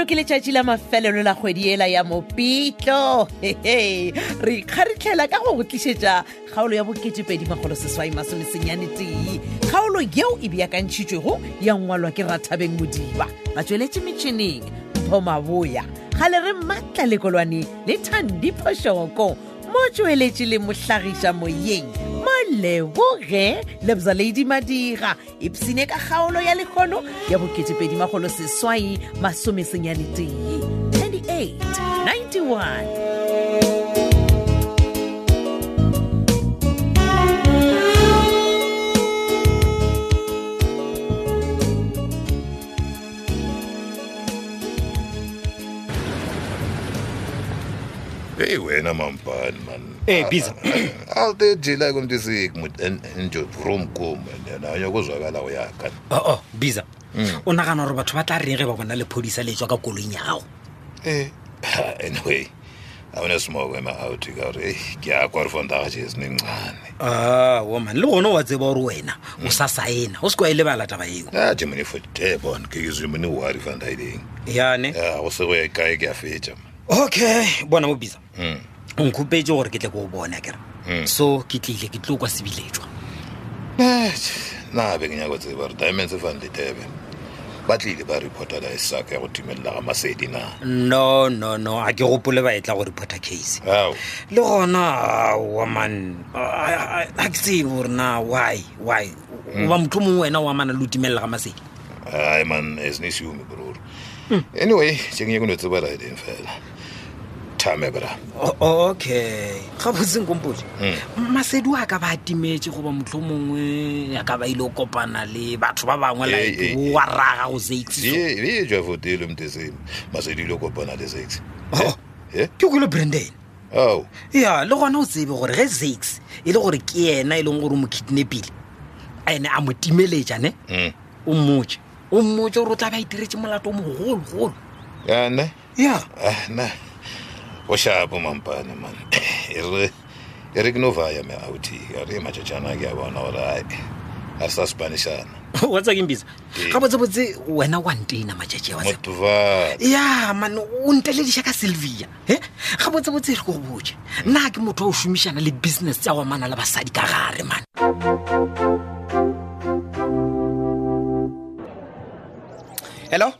gano ke letšatši la mafelelo la kgwedi ela ya mopitlo hehe re ikgaritlhela ka go go tlišetša kgaolo ya boketepedi magolo seswai masomesenyane tee kgaolo yeo e beakantšhitšwego ya ngwalwa ke rathabeng modiba ba tsweletše metšhineng mpho maboya ga le re maatla lekolwane le thandi phošoko mo tsweletše le mohlagiša moyeng mo leboge lebza ladi madira ipsene ka kgaolo ya lekgono ya boketepedimagolo seswai masomesenyane tee 28 91 Hey, wena mampane man. Hey, eh, biza. I'll tell you like I'm just sick mut and and your room go man. And I go zwakala go ya ka. oh oh biza Mm. o nagana gore batho ba tla reng ge ba bona lephodisa le tswa ka koloing ya gago Eh. Anyway, I want to smoke when my out to go. Eh, ke a kwa re fon daga jes ne ngane. a woman Ah, le gone wa tseba gore wena o sa saena o se kwa e lebala taba eo Ah, je mone for tebon ke yuzwe mone wa ri fon daideng. yane Ah, go se go ya kae ke a fetša. okay bona mo biza mm. o nkgopetse gore ke tle ko o bona kere mm. so ke tlile ke tlo kwa sebiletswa eh, na be ke nyako tseba gore diamonds fan le tebe ba tlile ba reporta la esaka ya go tumelela ga masedi na no no no a ke gopole ba etla go reporta case le gona waman a ke tsebe gore na why why hmm. oba motho mongwe wena wa mana le o tumelela ga masedi ai man as ne siume bror hmm. anyway tšeng ye ke no tsebela edeng fela thame bra okay ga botseng kompotse hmm. masedu a ka ba timetše goba motlho mongwe a ka ba ile o kopana le batho ba bangwe like wa raga go zaeee jwa fotelo mteseme masedu ile o kopana le zaex oh, eh? ke kwele brandon ao ya le gona o tsebe gore ge zaex e le gore ke yena e leng gore o mo kidnapile ene a mo timeletša ne hmm. o mmotse o mmotse gore o tla ba itiretse molato o mogologolo ene ya ah, na go shapo mampane man e re e re ke no vaya me auti a re matšatšana ke a bona gore ai a re sa spanishana wa tsa kembiza Ee. ga botsebotse wena wa nteina matšatši a wa tseba motovale ya mane o ntelediša ka sylvia e ga botsebotse re ko go botse na ke motho wa o šomišana le business tsa wamana le basadi ka gare mane hello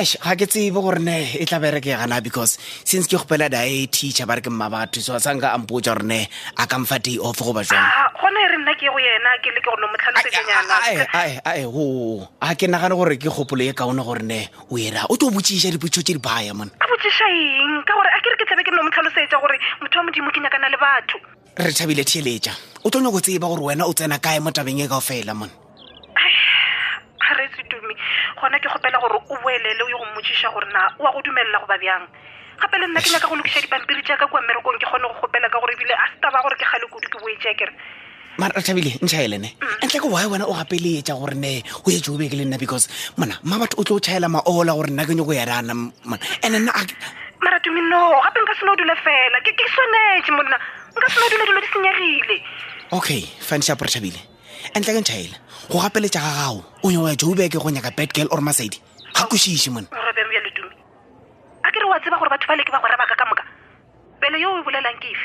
Eish, ga ke tsebe gore ne e tla bereke gana because since ke kgopela dae teacher ba re ke mma batho so a sa nka a mpotsa gore ne a ka mfa day off goba jang Ah, gona e re nna ke ye go yena ke leke gore no mo tlhalosetsenyana ae ae ae ho a ke nagane gore ke kgopolo e kaone gore ne o era o tlo botsiša dipotso tse di baya mone a botsiša eng ka gore a ke re ke tlabe ke no mo tlhalosetsa gore motho wa modimo ke nyakana le batho re thabile theeletša o tlo nyako tseba gore wena o tsena kae mo tabeng e kao fela mone ga re se tumi gona ke kgopela gore o boelele o ye go mmotšiša gore na o a go dumelela goba bjang gape le nna ke nyaka go lokiša dipampiri jaaka kua mmerekong ke kgone go kgopela ka gore ebile a se taba gore ke gale kudu ke boetšekere mara re thabile ntšhaelene mm. ntle ke wae wena o gapeletša gore ne o etse o beke le nna because mona mma batho o tlo o tšhaela maola gore nna ke nyoko ya rana man and then I, mara tumi no gape nka seno dule fela ke ke swanetše monna nka seno dule dilo di senyegile okay fine sharp re thabile entle ke ntšhaela go gapeletša ga gago o nyowa joburg go nyaka bad girl or masedi ga kwešiše monna robeng bjale tumi a ke re wa tseba gore batho ba leke ba go rabaka ka moka pele yo o e bolelang ke efe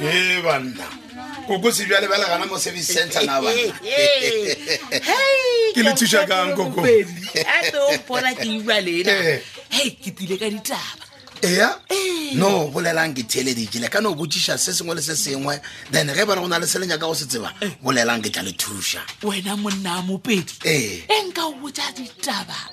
e banna koko se bjale ba le gana mo service center na ba ke le thuša kang koko ateopona ke uba lena eh. hei ke tile ka ditaba ea eh. no bolelang ke theeledikele ka no botsiša se sengwe le se sengwe then ge ba re go na le selenya ka go se tseba eh. bolelang ke tla le thuša wena monna mopedi ee e nka o botsa ditaba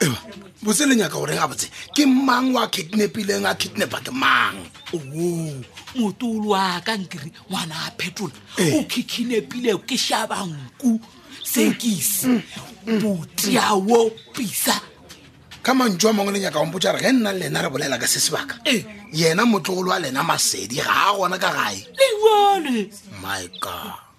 eba botse le nyaka goreng a botse ke mang wa kidnapileng a kidnapa ke mang oo motolo wa ka nkere ngwana a phetola Eh. o kikhinepile ke shabanku sekisi Mm. botiawo pisa ka mantso a mangwe le nyaka gompotsa re ge nna le lena re bolela ka se sebaka Eh. yena motlogolo wa lena masedi ga a gona ka gae le jale my god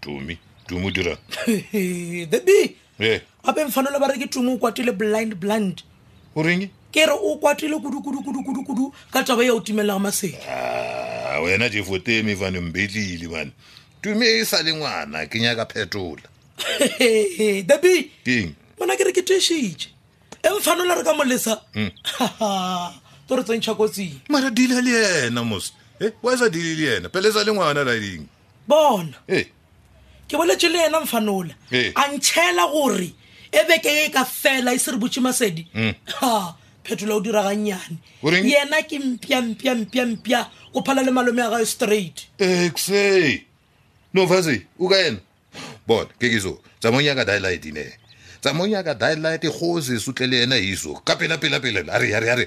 tumi tumi o dirang baby ee gape mfanolo ba re ke tumi o kwatile blind blind o reng ke re o kwatile kudukudukudukudukudu ka taba ya o timelelang masedi Ah, wena jefo teme fane mbetlile mane tumi e sa le ngwana ke nyaka phetola baby keng bona ke re ke tešitše e mfanola re ka molesa Mm. to re tsentšha kotsing mara dila le yena mos e wa sa dile le yena pele sa le ngwana la eng bona ee ke boletse le yena mfanola Ee. a ntšhela gore e beke e ka fela e se re botse masedi Mm. ha phetola o dira gannyane O reng? yena ke mpya mpya mpya mpya o phala le malome a gae straight exe no fase o ka ena bona ke ke so tsamong ya ka dielight ne tsamong ya ka dielight go se sotle le ena iso ka pela pela pela a re a re a re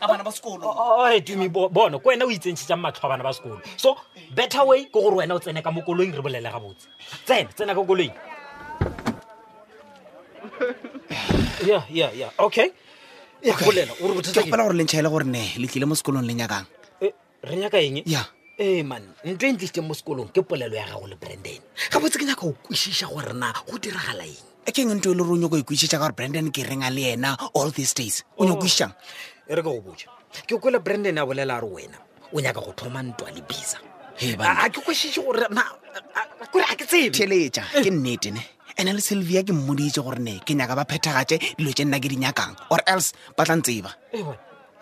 ka bana ba sekolo oe tumi bono ko wena o itsentšhetsang matlho a bana ba sekolo so better way ke gore wena o tsene ka mo koloing re bolele gabotse tsena tsena ka koloing yeah yeah yeah okay ya bolela gore bothata ke pela gore le ntšhaele gore ne le tlile mo sekolong le nyakang re nyaka eng ya ee man ntlo e ntlisitseng mo sekolong ke polelo ya gago le branden ga botse ke nyaka go kwešiša gore na go diragala eng e keng nto e le gore o nyako e kwešiša gore branden ke reng a le ena all these days o nyako oh. kwešišang e re ke go botsa ke kwele branden a bolela a re wena o nyaka go thoma ntwa le bisa a ke kwešiše gore kore ga ke tsebe theletša ke nnete ne ene le sylvia ke mmoditse gore ne ke nyaka ba phethagatše dilo tše nna ke di nyakang or else ba tla ntseba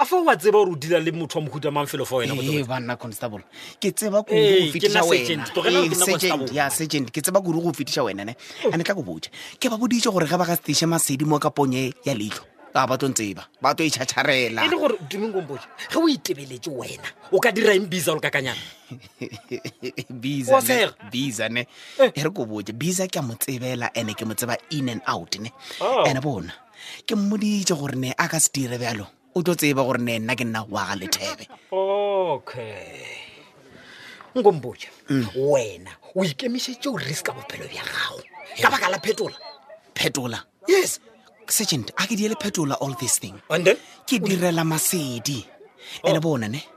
a fa wa tseba gore o dira le motho wa mohuta mang felo fa wena go ee tswa- banna constable ke tseba kudu Ee, go ke fetiša nna sergeant. wena Tlogela Ee, ke nna sergeant, constable. ya sergeant ke tseba kudu go fetiša wena ne a ne tla go botša ke ba boditše gore ge ba ka setiše masedi mo ka ponye ya leitlho a ba tlo ntseba ba tlo e tšhatšharela e le gore dumeng kompoja ge o itebeletse wena o ka dira eng bisa o le kakanyana bisa Wa ne sega. bisa ne Eh. e re ko botse bisa ke a mo tsebela ene ke mo tseba in and out ne Oh. ene bona ke mmoditše gore ne a ka se dire bjalo o tlo tseba gore ne nna ke nna wa ga lethebe okay nkompoja mm. wena o ikemišetše o risk ka bophelo bja gago ka baka la phetola phetola yes sergent a ke diele phetola all this thing and then ke direla masedi ene oh. bona ne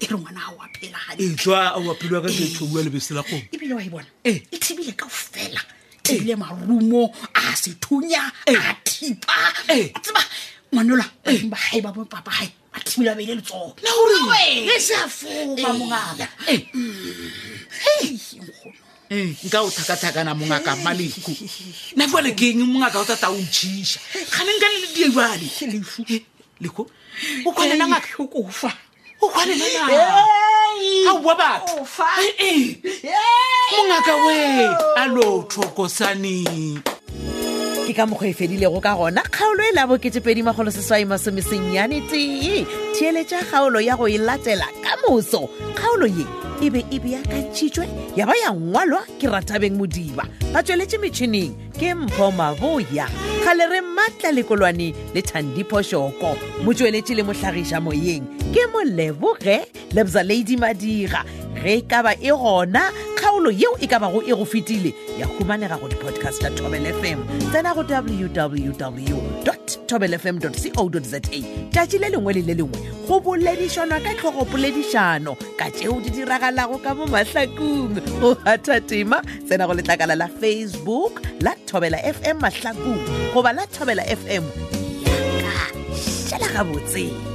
e re ngwana ga wa phela ga etlwa a wa phelwa ka setho bua lebese la kgomo ebile wa e bona e thibile ka fela thibile marumo a sethunya a thipa a tseba ngwanola badimo ba gae ba bo papa gae ba thibile ba beile letsogo na gore e se a foba mongaka Eh, nka o thakathakana mongaka maleku na jale keng mongaka o tata o ntšhiša ga ne nka le le diebale eh, leko o kgone na ngaka o kofa o kgone na a bua batho mongaka we a lo thokosane ke ka mokgwa e fedilego ka gona kgaolo e labo ke tsepedi magolo seswai masomesennyane tee theeletša kgaolo ya go e latela ka moso kgaolo ye e be e beakantšhitšwe ya ba ya ngwalwa ke ratabeng modiba ba tsweletše metšhineng ke mpho maboya ga le re matla lekolwane le thandiphošoko motsweletši le mohlagiša moyeng ke moleboge lebza lady madira ge e ka ba e gona kgaolo yeo e ka bago e go fetile ya humanega go di-podcast tša tobel fm tsena go www tobel fm co za tšatši le lengwe le le lengwe go boledišanwa ka tlhogopoledišano ka tšeo di diragalago ka mo mahlakong go kgatha tema tsena go letlakala la facebook la thobela fm mahlakong goba la thobela fm šela gabotseng